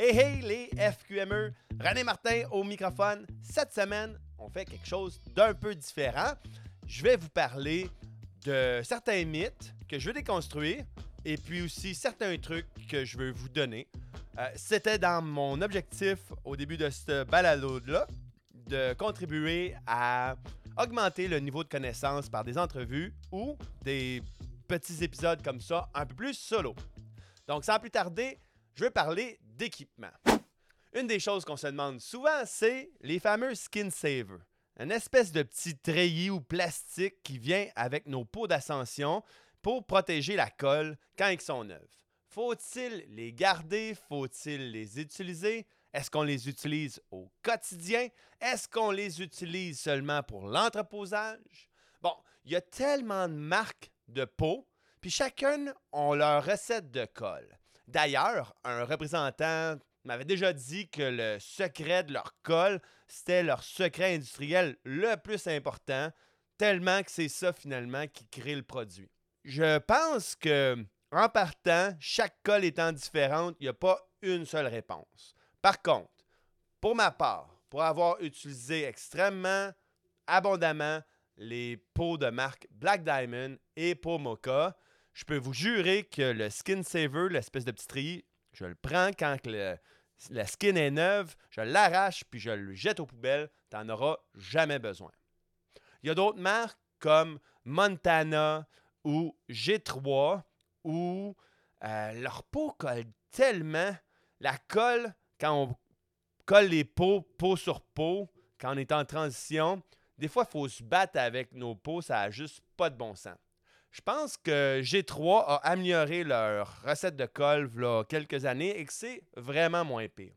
Hey hey les FQME, René Martin au microphone. Cette semaine, on fait quelque chose d'un peu différent. Je vais vous parler de certains mythes que je veux déconstruire et puis aussi certains trucs que je veux vous donner. Euh, C'était dans mon objectif au début de ce balado-là de contribuer à augmenter le niveau de connaissance par des entrevues ou des petits épisodes comme ça un peu plus solo. Donc sans plus tarder, je vais parler d'équipement. Une des choses qu'on se demande souvent, c'est les fameux skin savers. Une espèce de petit treillis ou plastique qui vient avec nos pots d'ascension pour protéger la colle quand ils sont neufs. Faut-il les garder? Faut-il les utiliser? Est-ce qu'on les utilise au quotidien? Est-ce qu'on les utilise seulement pour l'entreposage? Bon, il y a tellement de marques de pots, puis chacune ont leur recette de colle. D'ailleurs, un représentant m'avait déjà dit que le secret de leur colle, c'était leur secret industriel le plus important, tellement que c'est ça finalement qui crée le produit. Je pense que en partant, chaque colle étant différente, il n'y a pas une seule réponse. Par contre, pour ma part, pour avoir utilisé extrêmement abondamment les pots de marque Black Diamond et Pomoka, je peux vous jurer que le Skin Saver, l'espèce de petit treillis, je le prends quand le, la skin est neuve, je l'arrache puis je le jette aux poubelles, tu n'en auras jamais besoin. Il y a d'autres marques comme Montana ou G3 où euh, leur peau colle tellement. La colle, quand on colle les peaux peau sur peau, quand on est en transition, des fois, il faut se battre avec nos peaux, ça n'a juste pas de bon sens. Je pense que G3 a amélioré leur recette de colle a quelques années et que c'est vraiment moins pire.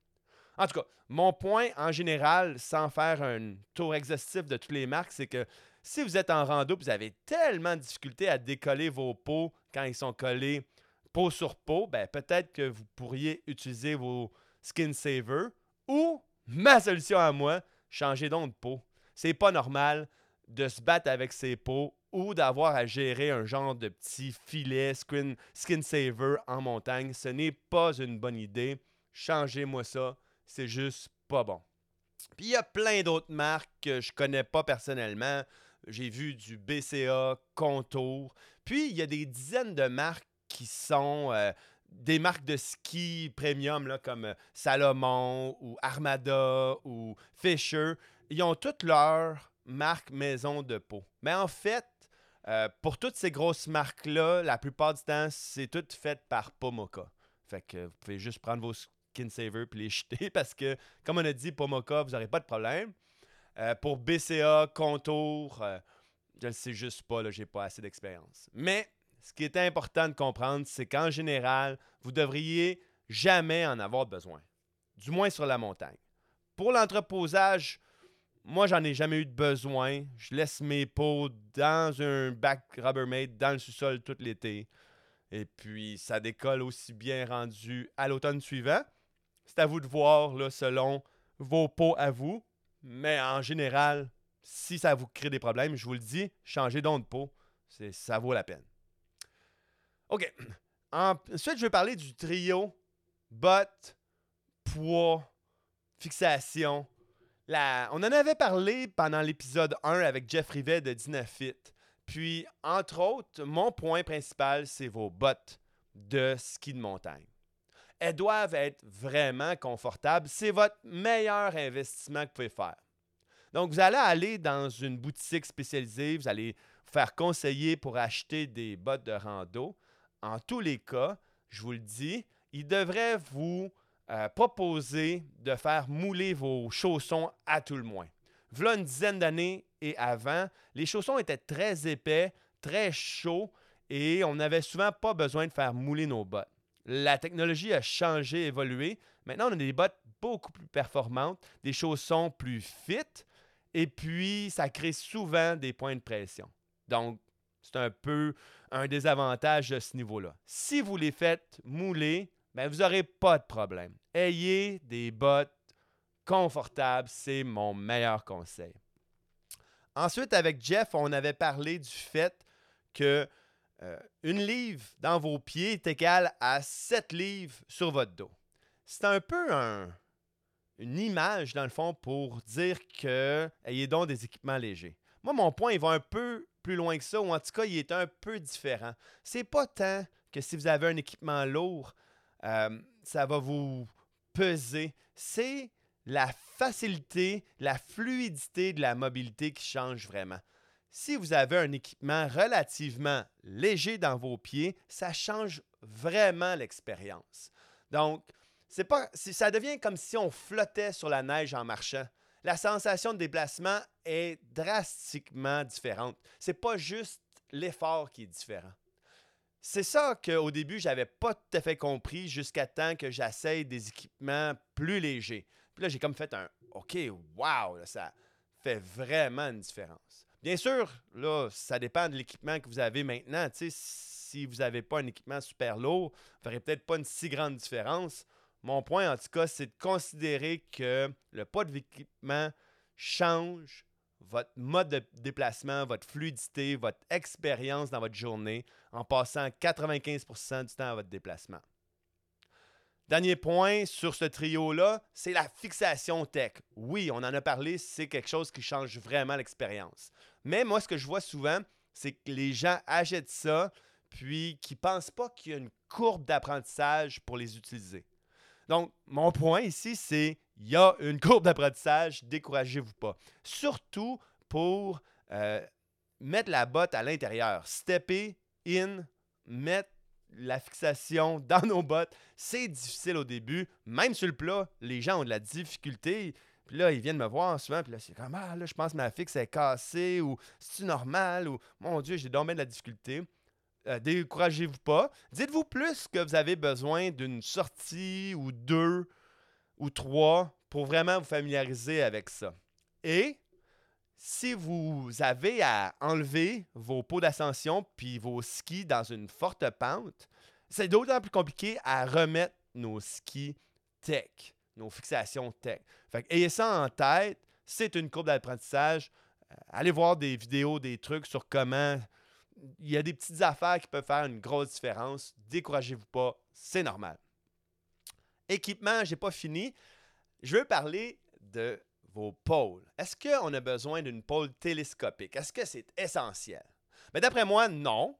En tout cas, mon point en général, sans faire un tour exhaustif de toutes les marques, c'est que si vous êtes en rando vous avez tellement de difficulté à décoller vos peaux quand ils sont collés peau sur peau, ben peut-être que vous pourriez utiliser vos Skin Saver ou ma solution à moi, changer donc de peau. C'est pas normal de se battre avec ses peaux ou d'avoir à gérer un genre de petit filet skin, saver en montagne. Ce n'est pas une bonne idée. Changez-moi ça. C'est juste pas bon. Puis il y a plein d'autres marques que je connais pas personnellement. J'ai vu du BCA, Contour. Puis il y a des dizaines de marques qui sont euh, des marques de ski premium là, comme euh, Salomon ou Armada ou Fisher. Ils ont toutes leurs marques maison de peau. Mais en fait, euh, pour toutes ces grosses marques-là, la plupart du temps, c'est tout fait par Pomoka. Fait que vous pouvez juste prendre vos skin savers et les jeter parce que, comme on a dit, Pomoka, vous n'aurez pas de problème. Euh, pour BCA, Contour, euh, je ne sais juste pas, j'ai pas assez d'expérience. Mais ce qui est important de comprendre, c'est qu'en général, vous devriez jamais en avoir besoin. Du moins sur la montagne. Pour l'entreposage, moi, j'en ai jamais eu de besoin. Je laisse mes pots dans un bac Rubbermaid dans le sous-sol tout l'été. Et puis, ça décolle aussi bien rendu à l'automne suivant. C'est à vous de voir, là, selon vos pots à vous. Mais en général, si ça vous crée des problèmes, je vous le dis, changez donc de pot. Ça vaut la peine. OK. Ensuite, je vais parler du trio bottes, poids, fixation, on en avait parlé pendant l'épisode 1 avec Jeff Rivet de Dynafit. Puis, entre autres, mon point principal, c'est vos bottes de ski de montagne. Elles doivent être vraiment confortables. C'est votre meilleur investissement que vous pouvez faire. Donc, vous allez aller dans une boutique spécialisée, vous allez vous faire conseiller pour acheter des bottes de rando. En tous les cas, je vous le dis, ils devraient vous euh, proposer de faire mouler vos chaussons à tout le moins. Voilà une dizaine d'années et avant, les chaussons étaient très épais, très chauds et on n'avait souvent pas besoin de faire mouler nos bottes. La technologie a changé, évolué. Maintenant, on a des bottes beaucoup plus performantes, des chaussons plus fit et puis ça crée souvent des points de pression. Donc, c'est un peu un désavantage de ce niveau-là. Si vous les faites mouler, ben vous n'aurez pas de problème. Ayez des bottes confortables, c'est mon meilleur conseil. Ensuite, avec Jeff, on avait parlé du fait que euh, une livre dans vos pieds est égale à 7 livres sur votre dos. c'est un peu une image, dans le fond, pour dire que ayez donc des équipements légers. Moi, mon point, il va un peu plus loin que ça, ou en tout cas, il est un peu différent. C'est pas tant que si vous avez un équipement lourd, euh, ça va vous peser. C'est la facilité, la fluidité de la mobilité qui change vraiment. Si vous avez un équipement relativement léger dans vos pieds, ça change vraiment l'expérience. Donc, c'est ça devient comme si on flottait sur la neige en marchant. La sensation de déplacement est drastiquement différente. C'est pas juste l'effort qui est différent. C'est ça qu'au début, j'avais pas tout à fait compris jusqu'à temps que j'essaye des équipements plus légers. Puis là, j'ai comme fait un OK, wow, ça fait vraiment une différence. Bien sûr, là, ça dépend de l'équipement que vous avez maintenant. si vous n'avez pas un équipement super lourd, vous ne peut-être pas une si grande différence. Mon point, en tout cas, c'est de considérer que le poids de l'équipement change votre mode de déplacement, votre fluidité, votre expérience dans votre journée en passant 95% du temps à votre déplacement. Dernier point sur ce trio-là, c'est la fixation tech. Oui, on en a parlé, c'est quelque chose qui change vraiment l'expérience. Mais moi, ce que je vois souvent, c'est que les gens achètent ça, puis qui ne pensent pas qu'il y a une courbe d'apprentissage pour les utiliser. Donc, mon point ici, c'est il y a une courbe d'apprentissage, découragez-vous pas. Surtout pour euh, mettre la botte à l'intérieur. Stepper in, mettre la fixation dans nos bottes, c'est difficile au début. Même sur le plat, les gens ont de la difficulté. Puis là, ils viennent me voir souvent, puis là, c'est comme Ah, là, je pense que ma fixe est cassée, ou c'est normal, ou Mon Dieu, j'ai dormi de la difficulté. Euh, découragez-vous pas. Dites-vous plus que vous avez besoin d'une sortie ou deux ou trois pour vraiment vous familiariser avec ça. Et si vous avez à enlever vos pots d'ascension puis vos skis dans une forte pente, c'est d'autant plus compliqué à remettre nos skis tech, nos fixations tech. Fait ayez ça en tête, c'est une courbe d'apprentissage. Euh, allez voir des vidéos, des trucs sur comment il y a des petites affaires qui peuvent faire une grosse différence. Découragez-vous pas, c'est normal. Équipement, j'ai pas fini. Je veux parler de vos pôles. Est-ce qu'on a besoin d'une pôle télescopique? Est-ce que c'est essentiel? Mais d'après moi, non.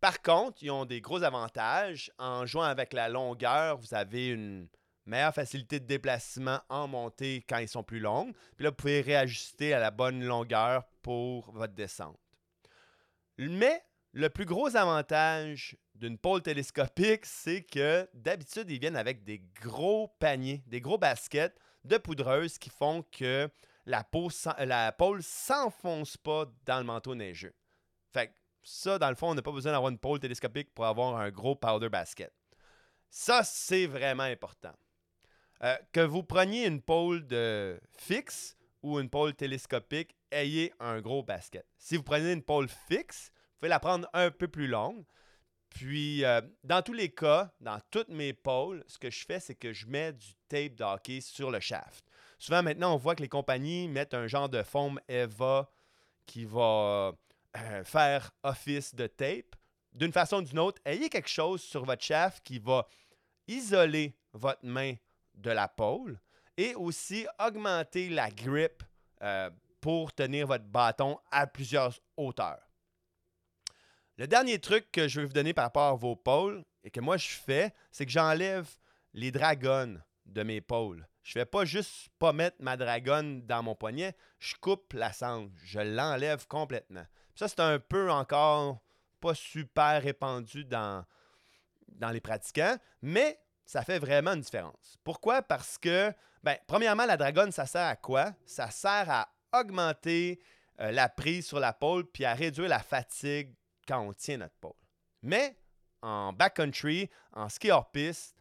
Par contre, ils ont des gros avantages. En jouant avec la longueur, vous avez une meilleure facilité de déplacement en montée quand ils sont plus longs. Puis là, vous pouvez réajuster à la bonne longueur pour votre descente. Mais le plus gros avantage d'une pôle télescopique, c'est que d'habitude, ils viennent avec des gros paniers, des gros baskets de poudreuse qui font que la, peau, la pôle s'enfonce pas dans le manteau neigeux. Fait que ça, dans le fond, on n'a pas besoin d'avoir une pôle télescopique pour avoir un gros powder basket. Ça, c'est vraiment important. Euh, que vous preniez une pôle de fixe ou une pôle télescopique, ayez un gros basket. Si vous prenez une pôle fixe, vous pouvez la prendre un peu plus longue. Puis, euh, dans tous les cas, dans toutes mes pôles, ce que je fais, c'est que je mets du tape de hockey sur le shaft. Souvent, maintenant, on voit que les compagnies mettent un genre de foam EVA qui va euh, faire office de tape. D'une façon ou d'une autre, ayez quelque chose sur votre shaft qui va isoler votre main de la pôle et aussi augmenter la grip euh, pour tenir votre bâton à plusieurs hauteurs. Le dernier truc que je vais vous donner par rapport à vos pôles et que moi je fais, c'est que j'enlève les dragons de mes pôles. Je fais pas juste pas mettre ma dragonne dans mon poignet, je coupe la sangle, je l'enlève complètement. Ça, c'est un peu encore pas super répandu dans, dans les pratiquants, mais ça fait vraiment une différence. Pourquoi? Parce que, ben, premièrement, la dragonne, ça sert à quoi? Ça sert à augmenter euh, la prise sur la pôle puis à réduire la fatigue quand on tient notre pôle. Mais en backcountry, en ski hors piste,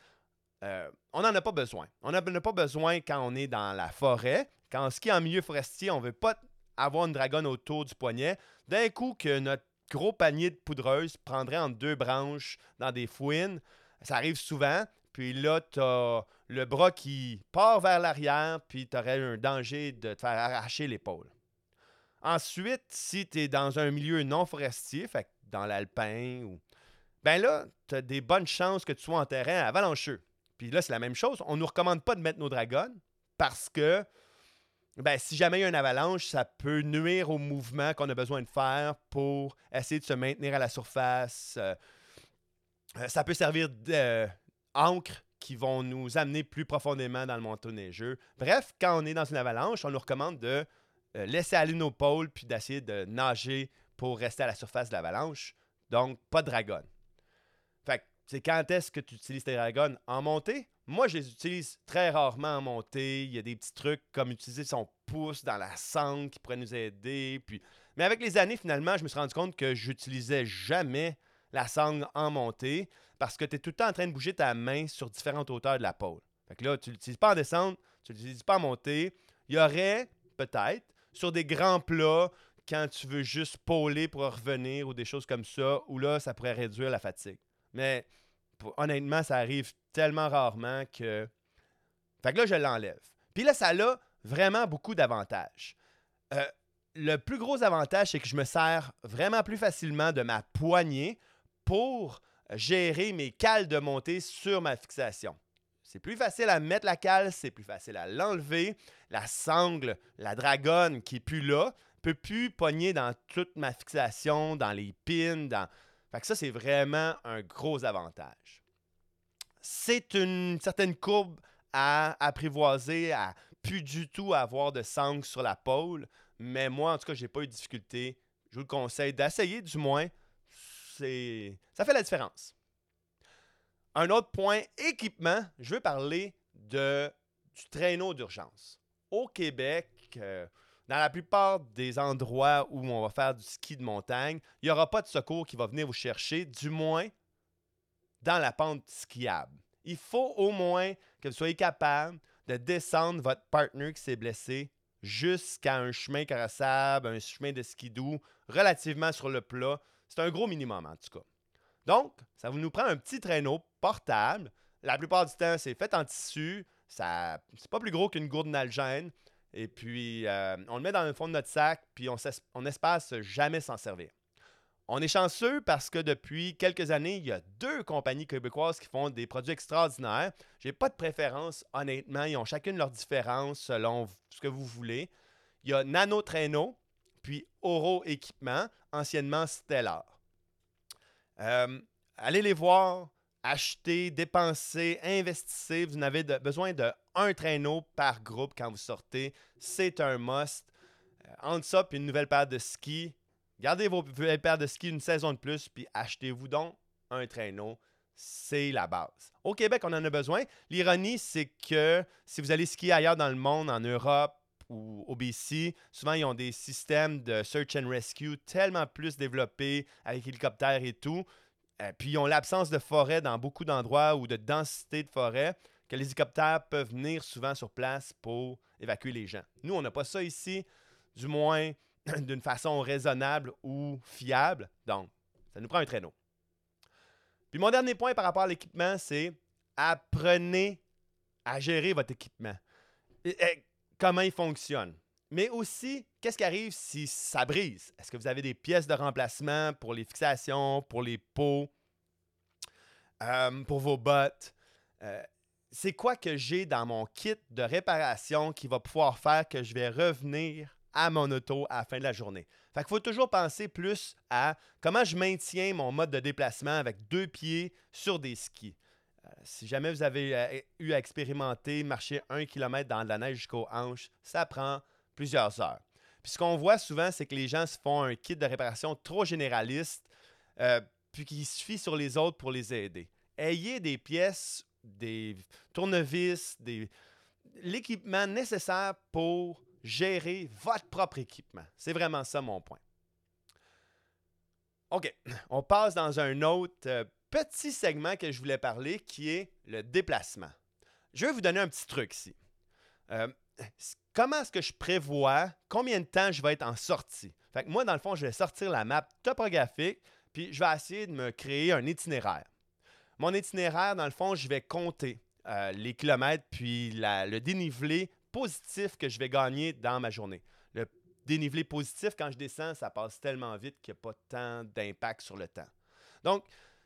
euh, on n'en a pas besoin. On n'en a pas besoin quand on est dans la forêt. Quand on skie en milieu forestier, on ne veut pas avoir une dragonne autour du poignet. D'un coup, que notre gros panier de poudreuse prendrait en deux branches dans des fouines, ça arrive souvent. Puis là, tu as le bras qui part vers l'arrière, puis tu aurais un danger de te faire arracher l'épaule. Ensuite, si tu es dans un milieu non forestier, dans l'alpin, ou... ben là, tu des bonnes chances que tu sois en terrain avalancheux. Puis là, c'est la même chose. On ne nous recommande pas de mettre nos dragons parce que ben, si jamais il y a une avalanche, ça peut nuire au mouvement qu'on a besoin de faire pour essayer de se maintenir à la surface. Euh, euh, ça peut servir d'encre qui vont nous amener plus profondément dans le manteau neigeux. Bref, quand on est dans une avalanche, on nous recommande de euh, laisser aller nos pôles puis d'essayer de nager pour rester à la surface de l'avalanche. Donc, pas de dragon. Fait que, c'est quand est-ce que tu utilises tes dragons en montée? Moi, je les utilise très rarement en montée. Il y a des petits trucs comme utiliser son pouce dans la sangle qui pourrait nous aider. Puis... Mais avec les années, finalement, je me suis rendu compte que j'utilisais jamais la sangle en montée parce que tu es tout le temps en train de bouger ta main sur différentes hauteurs de la pôle. Fait que là, tu l'utilises pas en descente, tu l'utilises pas en montée. Il y aurait peut-être sur des grands plats quand tu veux juste pôler pour revenir ou des choses comme ça, où là, ça pourrait réduire la fatigue. Mais honnêtement, ça arrive tellement rarement que. Fait que là, je l'enlève. Puis là, ça a vraiment beaucoup d'avantages. Euh, le plus gros avantage, c'est que je me sers vraiment plus facilement de ma poignée pour gérer mes cales de montée sur ma fixation. C'est plus facile à mettre la cale, c'est plus facile à l'enlever. La sangle, la dragonne qui est plus là, peut plus pogner dans toute ma fixation, dans les pins, dans. Ça, c'est vraiment un gros avantage. C'est une certaine courbe à apprivoiser, à plus du tout avoir de sangle sur la pôle. Mais moi, en tout cas, j'ai pas eu de difficulté. Je vous le conseille d'essayer du moins ça fait la différence. Un autre point, équipement, je veux parler de, du traîneau d'urgence. Au Québec, euh, dans la plupart des endroits où on va faire du ski de montagne, il n'y aura pas de secours qui va venir vous chercher, du moins dans la pente skiable. Il faut au moins que vous soyez capable de descendre votre partner qui s'est blessé jusqu'à un chemin carrossable, un chemin de ski doux relativement sur le plat c'est un gros minimum, en tout cas. Donc, ça vous nous prend un petit traîneau portable. La plupart du temps, c'est fait en tissu. Ça, c'est pas plus gros qu'une gourde nalgène. Et puis, euh, on le met dans le fond de notre sac, puis on, on espace jamais s'en servir. On est chanceux parce que depuis quelques années, il y a deux compagnies québécoises qui font des produits extraordinaires. J'ai pas de préférence, honnêtement. Ils ont chacune leur différence selon ce que vous voulez. Il y a Nano Traîneau, puis Oro Équipement, anciennement Stellar. Euh, allez les voir, achetez, dépensez, investissez. Vous n'avez besoin de un traîneau par groupe quand vous sortez. C'est un must. Euh, entre ça et une nouvelle paire de skis, gardez vos nouvelles paires de skis une saison de plus, puis achetez-vous donc un traîneau. C'est la base. Au Québec, on en a besoin. L'ironie, c'est que si vous allez skier ailleurs dans le monde, en Europe, ou au BC, souvent ils ont des systèmes de search and rescue tellement plus développés avec hélicoptères et tout. Euh, puis ils ont l'absence de forêt dans beaucoup d'endroits ou de densité de forêt que les hélicoptères peuvent venir souvent sur place pour évacuer les gens. Nous, on n'a pas ça ici, du moins d'une façon raisonnable ou fiable. Donc, ça nous prend un traîneau. Puis mon dernier point par rapport à l'équipement, c'est apprenez à gérer votre équipement comment il fonctionne. Mais aussi, qu'est-ce qui arrive si ça brise? Est-ce que vous avez des pièces de remplacement pour les fixations, pour les pots, euh, pour vos bottes? Euh, c'est quoi que j'ai dans mon kit de réparation qui va pouvoir faire que je vais revenir à mon auto à la fin de la journée? Fait faut toujours penser plus à comment je maintiens mon mode de déplacement avec deux pieds sur des skis. Euh, si jamais vous avez euh, eu à expérimenter marcher un kilomètre dans la neige jusqu'aux hanches, ça prend plusieurs heures. Puis ce qu'on voit souvent, c'est que les gens se font un kit de réparation trop généraliste, euh, puis qu'il suffit sur les autres pour les aider. Ayez des pièces, des tournevis, l'équipement nécessaire pour gérer votre propre équipement. C'est vraiment ça mon point. OK, on passe dans un autre petit segment que je voulais parler qui est le déplacement. Je vais vous donner un petit truc ici. Euh, comment est-ce que je prévois combien de temps je vais être en sortie? Fait moi, dans le fond, je vais sortir la map topographique, puis je vais essayer de me créer un itinéraire. Mon itinéraire, dans le fond, je vais compter euh, les kilomètres, puis le dénivelé positif que je vais gagner dans ma journée. Le dénivelé positif, quand je descends, ça passe tellement vite qu'il n'y a pas tant d'impact sur le temps. Donc,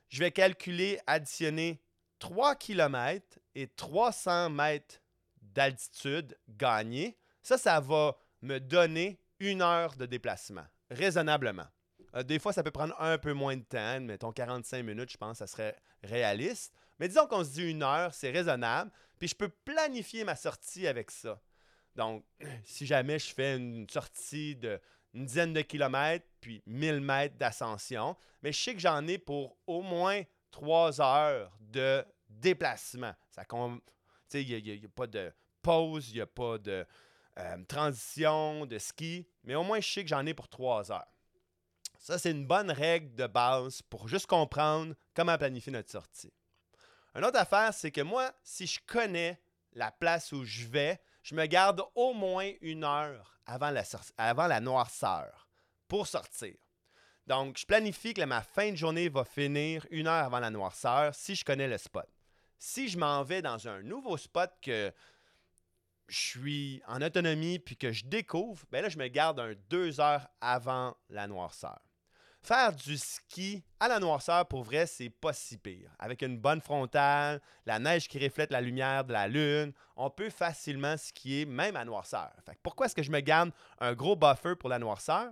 je vais calculer, additionner 3 km et 300 mètres d'altitude gagnés. Ça, ça va me donner une heure de déplacement, raisonnablement. Euh, des fois, ça peut prendre un peu moins de temps, mettons 45 minutes, je pense ça serait réaliste. Mais disons qu'on se dit une heure, c'est raisonnable, puis je peux planifier ma sortie avec ça. Donc, si jamais je fais une sortie de une dizaine de kilomètres, puis 1000 mètres d'ascension, mais je sais que j'en ai pour au moins trois heures de déplacement. Ça il n'y a, pas de pause, il n'y a pas de euh, transition, de ski, mais au moins je sais que j'en ai pour trois heures. Ça, c'est une bonne règle de base pour juste comprendre comment planifier notre sortie. Une autre affaire, c'est que moi, si je connais la place où je vais, je me garde au moins une heure avant la, noirceur pour sortir. Donc, je planifie que ma fin de journée va finir une heure avant la noirceur si je connais le spot. Si je m'en vais dans un nouveau spot que je suis en autonomie puis que je découvre, ben là, je me garde deux heures avant la noirceur. Faire du ski à la noirceur, pour vrai, c'est pas si pire. Avec une bonne frontale, la neige qui reflète la lumière de la lune, on peut facilement skier même à noirceur. pourquoi est-ce que je me garde un gros buffer pour la noirceur?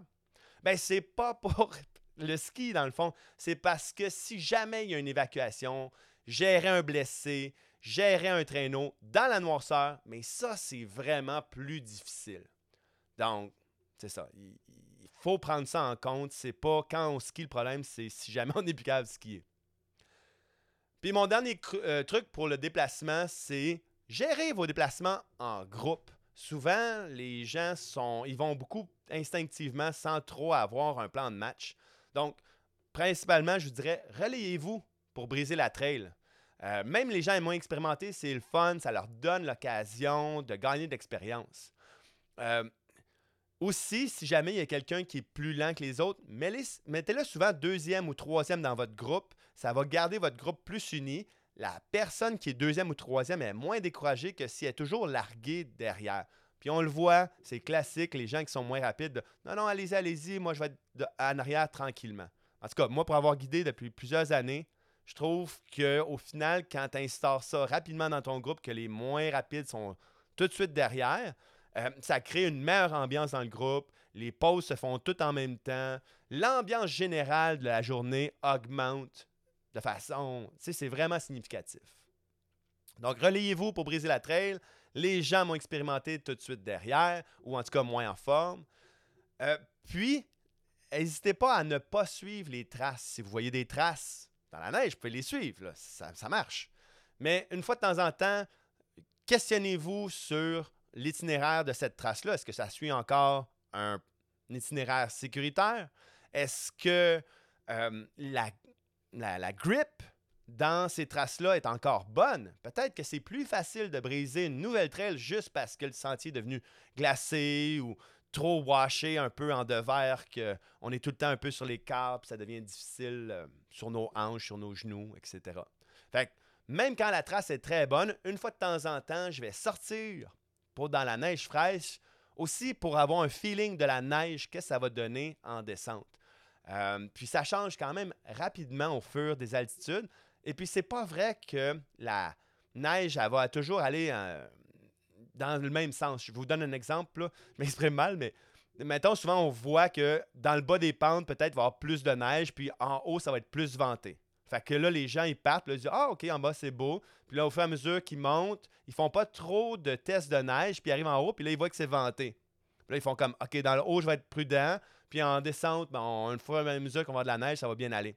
Ben, c'est pas pour le ski, dans le fond. C'est parce que si jamais il y a une évacuation, gérer un blessé, gérer un traîneau dans la noirceur, mais ça, c'est vraiment plus difficile. Donc, c'est ça faut prendre ça en compte. C'est pas quand on skie le problème, c'est si jamais on est plus capable de skier. Puis mon dernier euh, truc pour le déplacement, c'est gérer vos déplacements en groupe. Souvent, les gens sont, ils vont beaucoup instinctivement sans trop avoir un plan de match. Donc, principalement, je vous dirais, relayez-vous pour briser la trail. Euh, même les gens moins expérimentés, c'est le fun, ça leur donne l'occasion de gagner d'expérience. Euh, aussi, si jamais il y a quelqu'un qui est plus lent que les autres, mettez-le souvent deuxième ou troisième dans votre groupe. Ça va garder votre groupe plus uni. La personne qui est deuxième ou troisième est moins découragée que si elle est toujours larguée derrière. Puis on le voit, c'est classique, les gens qui sont moins rapides, non, non, allez-y, allez-y, moi je vais être en arrière tranquillement. En tout cas, moi pour avoir guidé depuis plusieurs années, je trouve qu'au final, quand tu instaures ça rapidement dans ton groupe, que les moins rapides sont tout de suite derrière, euh, ça crée une meilleure ambiance dans le groupe. Les pauses se font toutes en même temps. L'ambiance générale de la journée augmente de façon. C'est vraiment significatif. Donc, relayez-vous pour briser la trail. Les gens m'ont expérimenté tout de suite derrière, ou en tout cas moins en forme. Euh, puis, n'hésitez pas à ne pas suivre les traces. Si vous voyez des traces dans la neige, vous pouvez les suivre. Ça marche. Mais une fois de temps en temps, questionnez-vous sur l'itinéraire de cette trace-là? Est-ce que ça suit encore un, itinéraire sécuritaire? Est-ce que euh, la, la, grip dans ces traces-là est encore bonne? Peut-être que c'est plus facile de briser une nouvelle trail juste parce que le sentier est devenu glacé ou trop washé un peu en devers qu'on est tout le temps un peu sur les câbles, ça devient difficile euh, sur nos hanches, sur nos genoux, etc. Fait même quand la trace est très bonne, une fois de temps en temps, je vais sortir pour dans la neige fraîche, aussi pour avoir un feeling de la neige, que ça va donner en descente. Euh, puis ça change quand même rapidement au fur des altitudes. Et puis c'est pas vrai que la neige, elle va toujours aller euh, dans le même sens. Je vous donne un exemple, je m'exprime mal, mais mettons souvent on voit que dans le bas des pentes, peut-être il va y avoir plus de neige, puis en haut, ça va être plus venté. Fait que là, les gens, ils partent, ils disent Ah, OK, en bas, c'est beau. Puis là, au fur et à mesure qu'ils montent, ils font pas trop de tests de neige, puis ils arrivent en haut, puis là, ils voient que c'est venté. Puis là, ils font comme OK, dans le haut, je vais être prudent. Puis en descente, ben, une fois à mesure qu'on va de la neige, ça va bien aller.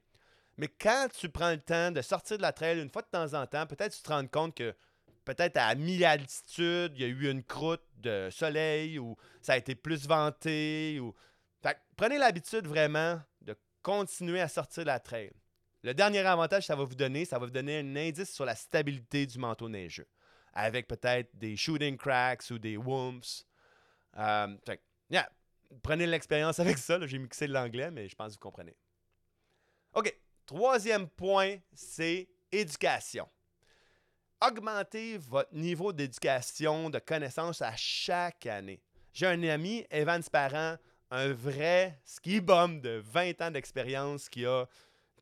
Mais quand tu prends le temps de sortir de la trail une fois de temps en temps, peut-être tu te rends compte que peut-être à mi-altitude, il y a eu une croûte de soleil ou ça a été plus venté. Ou... Fait que prenez l'habitude vraiment de continuer à sortir de la trail. Le dernier avantage que ça va vous donner, ça va vous donner un indice sur la stabilité du manteau neigeux, avec peut-être des shooting cracks ou des whoops. Euh, prenez l'expérience avec ça. J'ai mixé l'anglais, mais je pense que vous comprenez. OK. Troisième point, c'est éducation. Augmentez votre niveau d'éducation, de connaissance à chaque année. J'ai un ami, Evan Parent, un vrai ski bum de 20 ans d'expérience qui a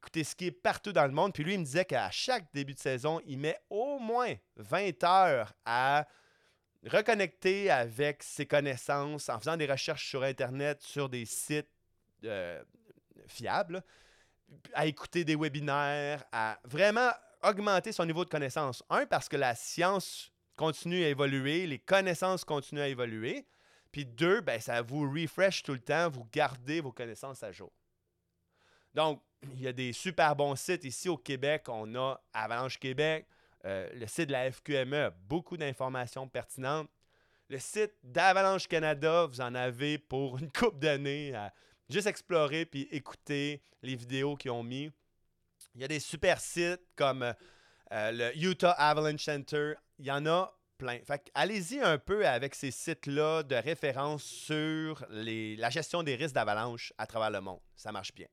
écouté skier partout dans le monde. Puis lui, il me disait qu'à chaque début de saison, il met au moins 20 heures à reconnecter avec ses connaissances en faisant des recherches sur Internet, sur des sites euh, fiables, à écouter des webinaires, à vraiment augmenter son niveau de connaissance. Un, parce que la science continue à évoluer, les connaissances continuent à évoluer. Puis deux, ben, ça vous refresh tout le temps, vous gardez vos connaissances à jour. Donc, il y a des super bons sites ici au Québec. On a Avalanche Québec, euh, le site de la FQME a beaucoup d'informations pertinentes. Le site d'Avalanche Canada, vous en avez pour une coupe d'années à juste explorer puis écouter les vidéos qu'ils ont mis. Il y a des super sites comme euh, le Utah Avalanche Center. Il y en a plein. Fait allez-y un peu avec ces sites-là de référence sur la gestion des risques d'avalanche à travers le monde. Ça marche bien.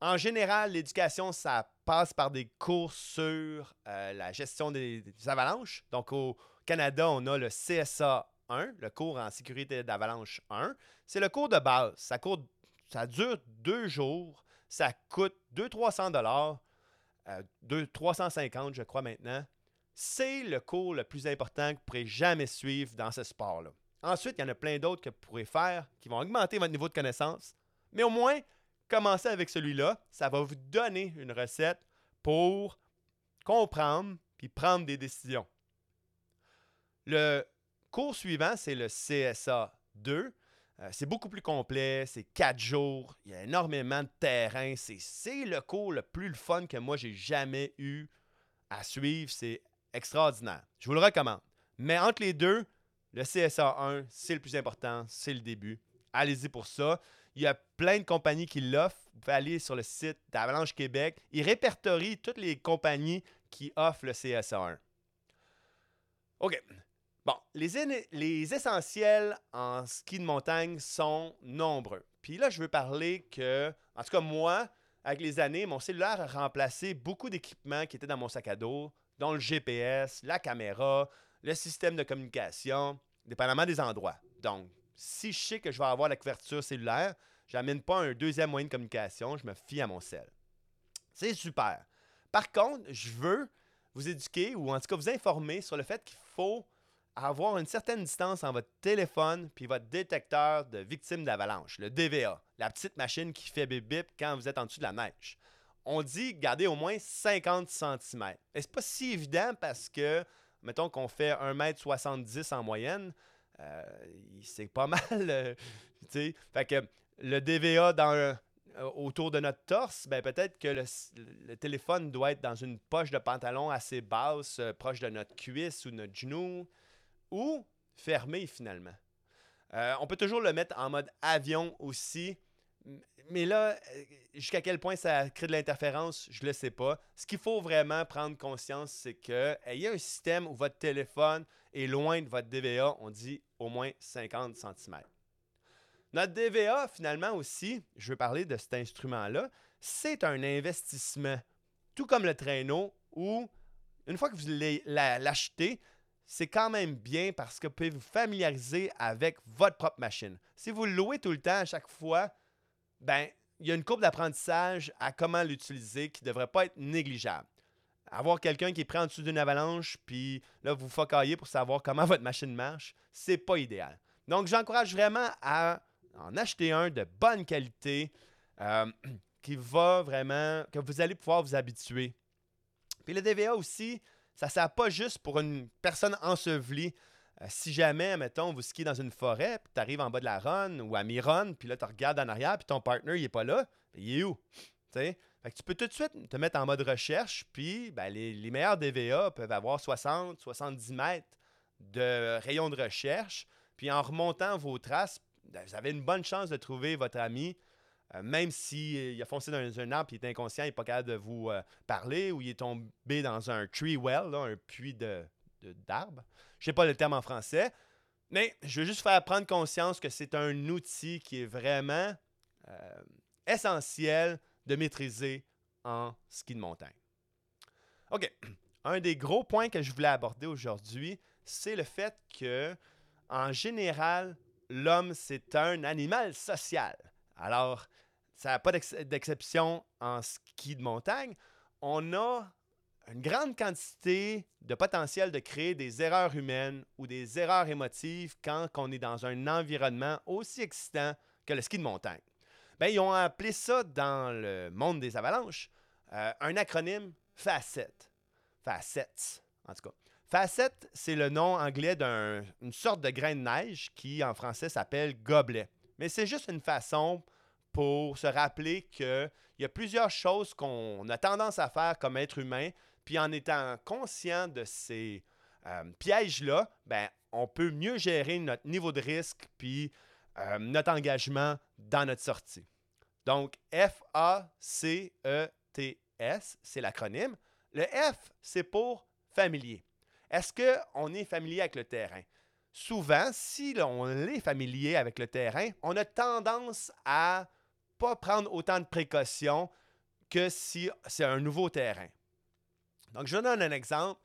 En général, l'éducation, ça passe par des cours sur euh, la gestion des, avalanches. Donc, au Canada, on a le CSA 1, le cours en sécurité d'avalanche 1. C'est le cours de base. Ça, dure deux jours. Ça coûte 200-300 dollars. 350, je crois maintenant. C'est le cours le plus important que vous pourrez jamais suivre dans ce sport-là. Ensuite, il y en a plein d'autres que vous pourrez faire qui vont augmenter votre niveau de connaissance. Mais au moins, commencez avec celui-là. Ça va vous donner une recette pour comprendre puis prendre des décisions. Le cours suivant, c'est le CSA 2. Euh, c'est beaucoup plus complet, c'est quatre jours, il y a énormément de terrain. C'est le cours le plus fun que moi j'ai jamais eu à suivre. C'est extraordinaire. Je vous le recommande. Mais entre les deux, le CSA 1, c'est le plus important, c'est le début. Allez-y pour ça. Il y a plein de compagnies qui l'offrent. Vous pouvez aller sur le site d'Avalanche Québec. Ils répertorient toutes les compagnies qui offrent le CSA1. OK. Bon, les, les essentiels en ski de montagne sont nombreux. Puis là, je veux parler que, en tout cas, moi, avec les années, mon cellulaire a remplacé beaucoup d'équipements qui étaient dans mon sac à dos, dont le GPS, la caméra, le système de communication, dépendamment des endroits. Donc, si je sais que je vais avoir la couverture cellulaire, je n'amène pas un deuxième moyen de communication, je me fie à mon cell. C'est super. Par contre, je veux vous éduquer ou en tout cas vous informer sur le fait qu'il faut avoir une certaine distance entre votre téléphone puis votre détecteur de victime d'avalanche, le DVA, la petite machine qui fait bip bip quand vous êtes en dessous de la neige. On dit garder au moins 50 cm. Et c'est pas si évident parce que, mettons qu'on fait 1m70 en moyenne, c'est pas mal. Euh, fait que le DVA dans euh, autour de notre torse, ben peut-être que le, téléphone doit être dans une poche de pantalon assez basse, proche de notre cuisse ou notre genou, ou fermé finalement. on peut toujours le mettre en mode avion aussi. Mais là, jusqu'à quel point ça crée de l'interférence, je ne le sais pas. Ce qu'il faut vraiment prendre conscience, c'est que a un système où votre téléphone est loin de votre DVA, on dit au moins 50 cm. Notre DVA, finalement aussi, je veux parler de cet instrument-là, c'est un investissement, tout comme le traîneau, où une fois que vous l'achetez, c'est quand même bien parce que vous pouvez vous familiariser avec votre propre machine. Si vous le louez tout le temps à chaque fois, ben, il y a une courbe d'apprentissage à comment l'utiliser qui ne devrait pas être négligeable. Avoir quelqu'un qui est prêt en dessous d'une avalanche, puis là, vous focaillez pour savoir comment votre machine marche, c'est pas idéal. Donc, j'encourage vraiment à en acheter un de bonne qualité euh, qui va vraiment, que vous allez pouvoir vous habituer. Puis le DVA aussi, ça ne sert pas juste pour une personne ensevelie. Euh, si jamais, mettons, vous skiez dans une forêt, puis tu arrives en bas de la run ou à mi-run, puis là, tu regardes en arrière, puis ton partner, il n'est pas là, il est où? Tu peux tout de suite te mettre en mode recherche, puis ben, les, les, meilleurs DVA peuvent avoir 60, 70 mètres de rayon de recherche. Puis en remontant vos traces, ben, vous avez une bonne chance de trouver votre ami, euh, même s'il a foncé dans un arbre il est inconscient, il n'est pas capable de vous euh, parler, ou il est tombé dans un tree well, un puits. De, d'arbre. je ne sais pas le terme en français, mais je veux juste faire prendre conscience que c'est un outil qui est vraiment euh, essentiel de maîtriser en ski de montagne. OK. Un des gros points que je voulais aborder aujourd'hui, c'est le fait que, en général, l'homme, c'est un animal social. Alors, ça n'a pas d'exception en ski de montagne, on a une grande quantité de potentiel de créer des erreurs humaines ou des erreurs émotives quand on est dans un environnement aussi excitant que le ski de montagne. Bien, ils ont appelé ça dans le monde des avalanches euh, un acronyme FACET. FACETS, en tout cas. FACET, c'est le nom anglais d'une sorte de grain de neige qui, en français, s'appelle gobelet. Mais c'est juste une façon pour se rappeler qu'il y a plusieurs choses qu'on a tendance à faire comme être humain puis en étant conscient de ces euh, pièges-là, ben, on peut mieux gérer notre niveau de risque puis euh, notre engagement dans notre sortie. Donc, F-A-C-E-T-S, c'est l'acronyme. Le F, c'est pour familier. Est-ce qu'on est familier avec le terrain? Souvent, si on est familier avec le terrain, on a tendance à pas prendre autant de précautions que si c'est un nouveau terrain. Donc, je donne un exemple.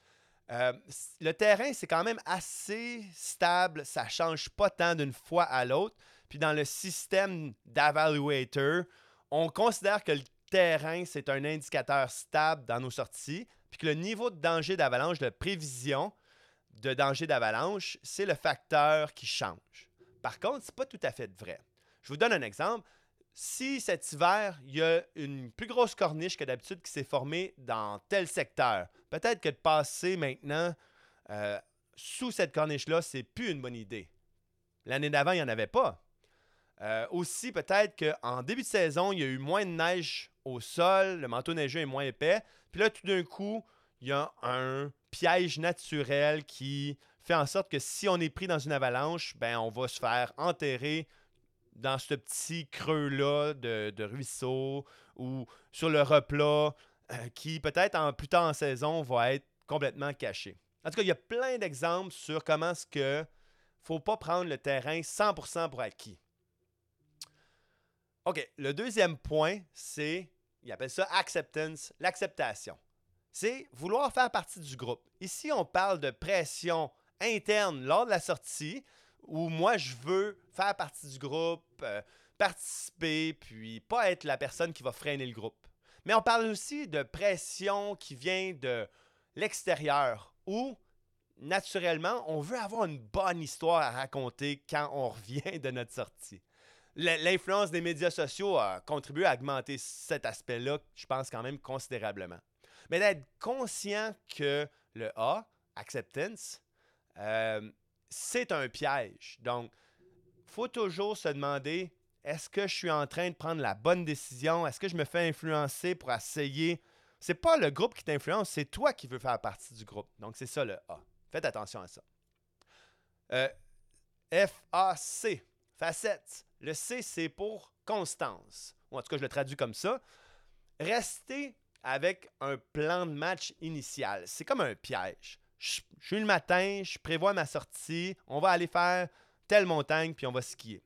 Euh, le terrain, c'est quand même assez stable. Ça ne change pas tant d'une fois à l'autre. Puis dans le système d'Evaluator, on considère que le terrain, c'est un indicateur stable dans nos sorties. Puis que le niveau de danger d'avalanche, de prévision de danger d'avalanche, c'est le facteur qui change. Par contre, ce n'est pas tout à fait vrai. Je vous donne un exemple si cet hiver, il y a une plus grosse corniche que d'habitude qui s'est formée dans tel secteur, peut-être que de passer maintenant euh, sous cette corniche-là, c'est plus une bonne idée. L'année d'avant, il n'y en avait pas. Euh, aussi, peut-être qu'en début de saison, il y a eu moins de neige au sol, le manteau neigeux est moins épais. Puis là, tout d'un coup, il y a un piège naturel qui fait en sorte que si on est pris dans une avalanche, ben on va se faire enterrer dans ce petit creux-là de, ruisseau ou sur le replat euh, qui peut-être en plus tard en saison va être complètement caché. En tout cas, il y a plein d'exemples sur comment ce que faut pas prendre le terrain 100% pour acquis. OK, le deuxième point, c'est, il appelle ça acceptance, l'acceptation. C'est vouloir faire partie du groupe. Ici, on parle de pression interne lors de la sortie, où moi, je veux faire partie du groupe, euh, participer, puis pas être la personne qui va freiner le groupe. Mais on parle aussi de pression qui vient de l'extérieur, où naturellement, on veut avoir une bonne histoire à raconter quand on revient de notre sortie. L'influence des médias sociaux a contribué à augmenter cet aspect-là, je pense quand même considérablement. Mais d'être conscient que le A, acceptance, euh, c'est un piège. Donc, faut toujours se demander est-ce que je suis en train de prendre la bonne décision? Est-ce que je me fais influencer pour essayer? C'est pas le groupe qui t'influence, c'est toi qui veux faire partie du groupe. Donc, c'est ça le A. Faites attention à ça. Euh, F-A-C, facette. Le C, c'est pour constance. Ou en tout cas, je le traduis comme ça. Rester avec un plan de match initial. C'est comme un piège je, suis le matin, je prévois ma sortie, on va aller faire telle montagne, puis on va skier.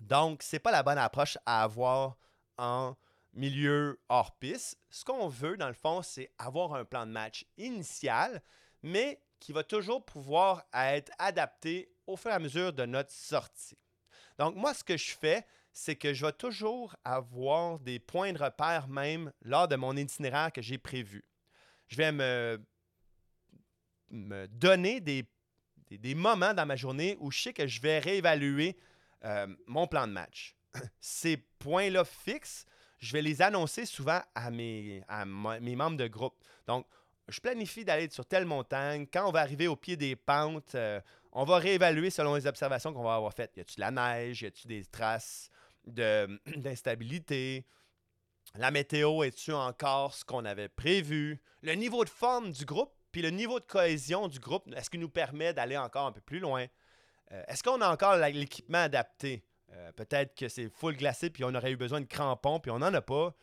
Donc, ce n'est pas la bonne approche à avoir en milieu hors piste. Ce qu'on veut, dans le fond, c'est avoir un plan de match initial, mais qui va toujours pouvoir être adapté au fur et à mesure de notre sortie. Donc, moi, ce que je fais, c'est que je vais toujours avoir des points de repère même lors de mon itinéraire que j'ai prévu. Je vais me me donner des, des, moments dans ma journée où je sais que je vais réévaluer euh, mon plan de match. Ces points-là fixes, je vais les annoncer souvent à mes, membres de groupe. Donc, je planifie d'aller sur telle montagne. Quand on va arriver au pied des pentes, euh, on va réévaluer selon les observations qu'on va avoir faites. Y a-t-il de la neige? Y a-t-il des traces d'instabilité? La météo est-tu encore ce qu'on avait prévu? Le niveau de forme du groupe puis le niveau de cohésion du groupe, est-ce qu'il nous permet d'aller encore un peu plus loin? Euh, est-ce qu'on a encore l'équipement adapté? Euh, peut-être que c'est full glacé, puis on aurait eu besoin de crampons, puis on n'en a pas.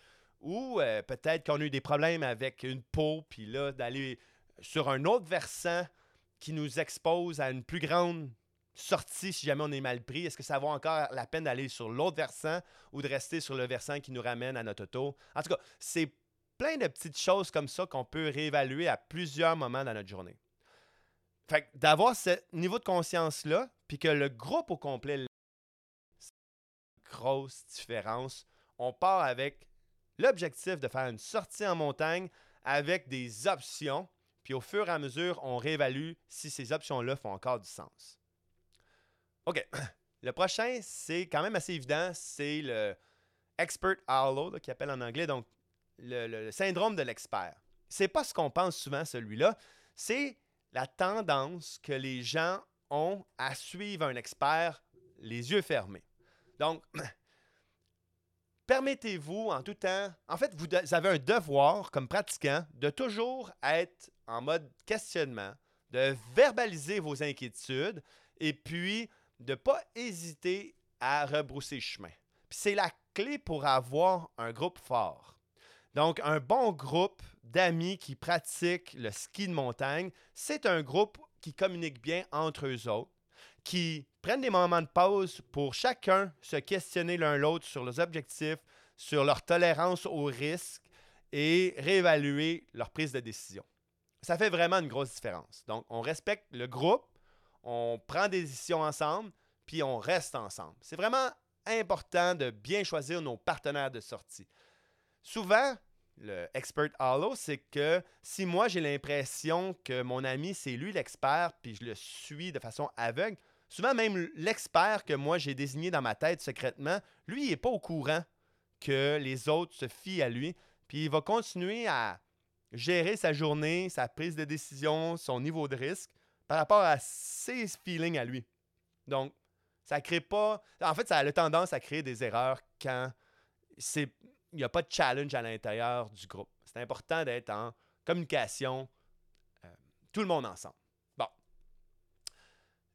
Ou euh, peut-être qu'on a eu des problèmes avec une peau, puis là, d'aller sur un autre versant qui nous expose à une plus grande sortie si jamais on est mal pris. Est-ce que ça vaut encore la peine d'aller sur l'autre versant ou de rester sur le versant qui nous ramène à notre auto? En tout cas, c'est plein de petites choses comme ça qu'on peut réévaluer à plusieurs moments dans notre journée. Fait d'avoir ce niveau de conscience-là, puis que le groupe au complet, grosse différence on part avec l'objectif de faire une sortie en montagne avec des options, puis au fur et à mesure, on réévalue si ces options-là font encore du sens. OK. Le prochain, c'est quand même assez évident, c'est le Expert Hollow, qui appelle en anglais, donc le, syndrome de l'expert. C'est pas ce qu'on pense souvent, celui-là. C'est la tendance que les gens à suivre un expert les yeux fermés. Donc, permettez-vous en tout temps, en fait, vous avez un devoir comme pratiquant de toujours être en mode questionnement, de verbaliser vos inquiétudes et puis de ne pas hésiter à rebrousser chemin. c'est la clé pour avoir un groupe fort. Donc, un bon groupe d'amis qui pratiquent le ski de montagne, c'est un groupe qui communique bien entre eux autres, qui prennent des moments de pause pour chacun se questionner l'un l'autre sur leurs objectifs, sur leur tolérance au risque et réévaluer leur prise de décision. Ça fait vraiment une grosse différence. Donc, on respecte le groupe, on prend des décisions ensemble, puis on reste ensemble. C'est vraiment important de bien choisir nos partenaires de sortie. Souvent, le expert hollow, c'est que si moi j'ai l'impression que mon ami c'est lui l'expert, puis je le suis de façon aveugle, souvent même l'expert que moi j'ai désigné dans ma tête secrètement, lui il n'est pas au courant que les autres se fient à lui, puis il va continuer à gérer sa journée, sa prise de décision, son niveau de risque par rapport à ses feelings à lui. Donc, ça crée pas. En fait, ça a la tendance à créer des erreurs quand c'est il n'y a pas de challenge à l'intérieur du groupe. C'est important d'être en communication, euh, tout le monde ensemble. Bon.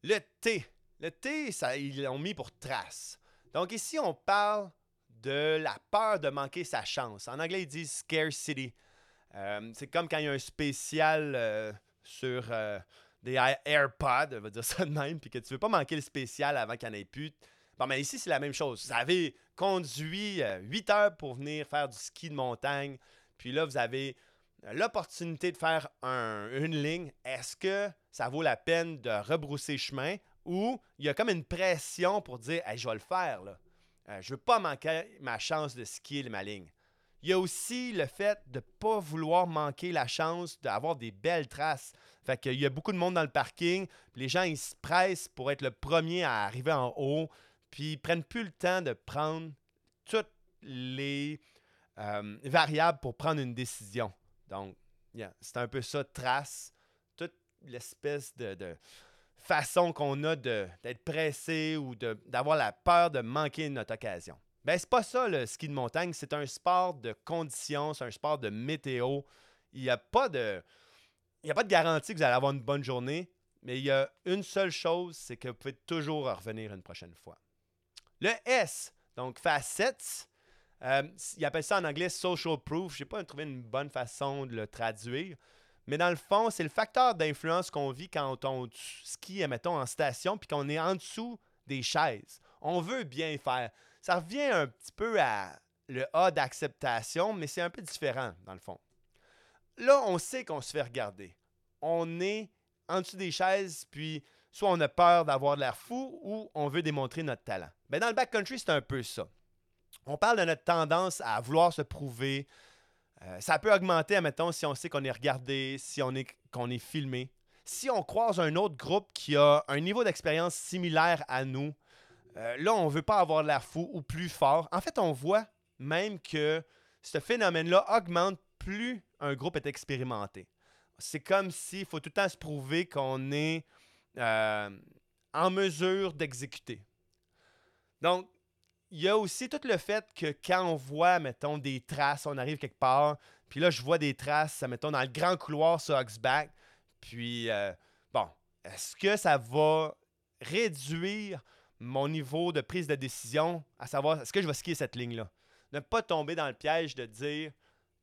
Le T. Le T, ils l'ont mis pour trace. Donc ici, on parle de la peur de manquer sa chance. En anglais, ils disent scarcity. Euh, c'est comme quand il y a un spécial euh, sur des AirPods, on va dire ça de même, puis que tu veux pas manquer le spécial avant qu'il n'y en ait plus. Bon, mais ici, c'est la même chose. Vous avez conduit 8 euh, heures pour venir faire du ski de montagne, puis là, vous avez l'opportunité de faire une ligne. Est-ce que ça vaut la peine de rebrousser chemin ou il y a comme une pression pour dire je vais le faire, là. Euh, je veux pas manquer ma chance de skier ma ligne. Il y a aussi le fait de ne pas vouloir manquer la chance d'avoir des belles traces. Fait qu'il y a beaucoup de monde dans le parking. Les gens, ils se pressent pour être le premier à arriver en haut. Puis ils prennent plus le temps de prendre toutes les euh, variables pour prendre une décision. Donc, c'est un peu ça, trace, toute l'espèce de, façon qu'on a d'être pressé ou d'avoir la peur de manquer notre occasion. Ben, c'est pas ça le ski de montagne, c'est un sport de conditions, c'est un sport de météo. Il n'y a pas de. Il a pas de garantie que vous allez avoir une bonne journée, mais il y a une seule chose, c'est que vous pouvez toujours revenir une prochaine fois. Le S, donc facets, euh, il appelle ça en anglais social proof. Je n'ai pas trouvé une bonne façon de le traduire. Mais dans le fond, c'est le facteur d'influence qu'on vit quand on skie, mettons, en station, puis qu'on est en dessous des chaises. On veut bien faire. Ça revient un petit peu à le A d'acceptation, mais c'est un peu différent, dans le fond. Là, on sait qu'on se fait regarder. On est en dessous des chaises, puis soit on a peur d'avoir de l'air fou ou on veut démontrer notre talent. Ben, dans le backcountry, c'est un peu ça. On parle de notre tendance à vouloir se prouver. Euh, ça peut augmenter, admettons, si on sait qu'on est regardé, si on est qu'on est filmé. Si on croise un autre groupe qui a un niveau d'expérience similaire à nous, euh, là, on ne veut pas avoir de l'air fou ou plus fort. En fait, on voit même que ce phénomène-là augmente plus un groupe est expérimenté. C'est comme s'il faut tout le temps se prouver qu'on est euh, en mesure d'exécuter. Donc, il y a aussi tout le fait que quand on voit, mettons, des traces, on arrive quelque part, puis là, je vois des traces, mettons, dans le grand couloir sur Oxback, puis, euh, bon, est-ce que ça va réduire mon niveau de prise de décision, à savoir, est-ce que je vais skier cette ligne-là? Ne pas tomber dans le piège de dire,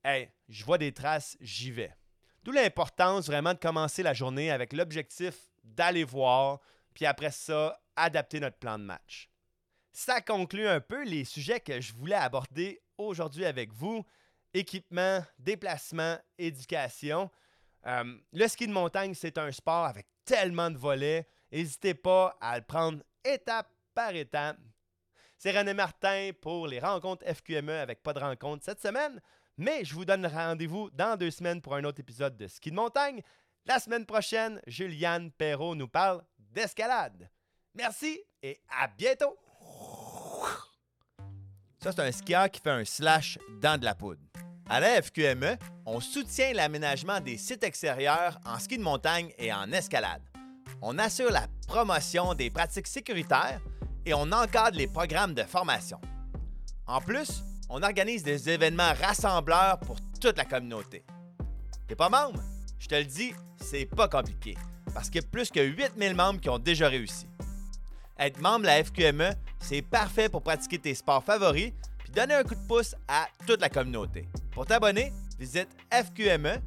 hey, je vois des traces, j'y vais. D'où l'importance vraiment de commencer la journée avec l'objectif d'aller voir, puis après ça, adapter notre plan de match. Ça conclut un peu les sujets que je voulais aborder aujourd'hui avec vous. Équipement, déplacement, éducation. Euh, le ski de montagne, c'est un sport avec tellement de volets. N'hésitez pas à le prendre étape par étape. C'est René Martin pour les rencontres FQME avec pas de rencontre cette semaine. Mais je vous donne rendez-vous dans deux semaines pour un autre épisode de Ski de montagne. La semaine prochaine, Juliane Perrault nous parle d'escalade. Merci et à bientôt! Ça, c'est un skieur qui fait un slash dans de la poudre. À la FQME, on soutient l'aménagement des sites extérieurs en ski de montagne et en escalade. On assure la promotion des pratiques sécuritaires et on encadre les programmes de formation. En plus, on organise des événements rassembleurs pour toute la communauté. T'es pas membre? Je te le dis, c'est pas compliqué, parce qu'il y a plus que 8000 membres qui ont déjà réussi. Être membre de la FQME, c'est parfait pour pratiquer tes sports favoris puis donner un coup de pouce à toute la communauté. Pour t'abonner, visite fqme.qc.ca.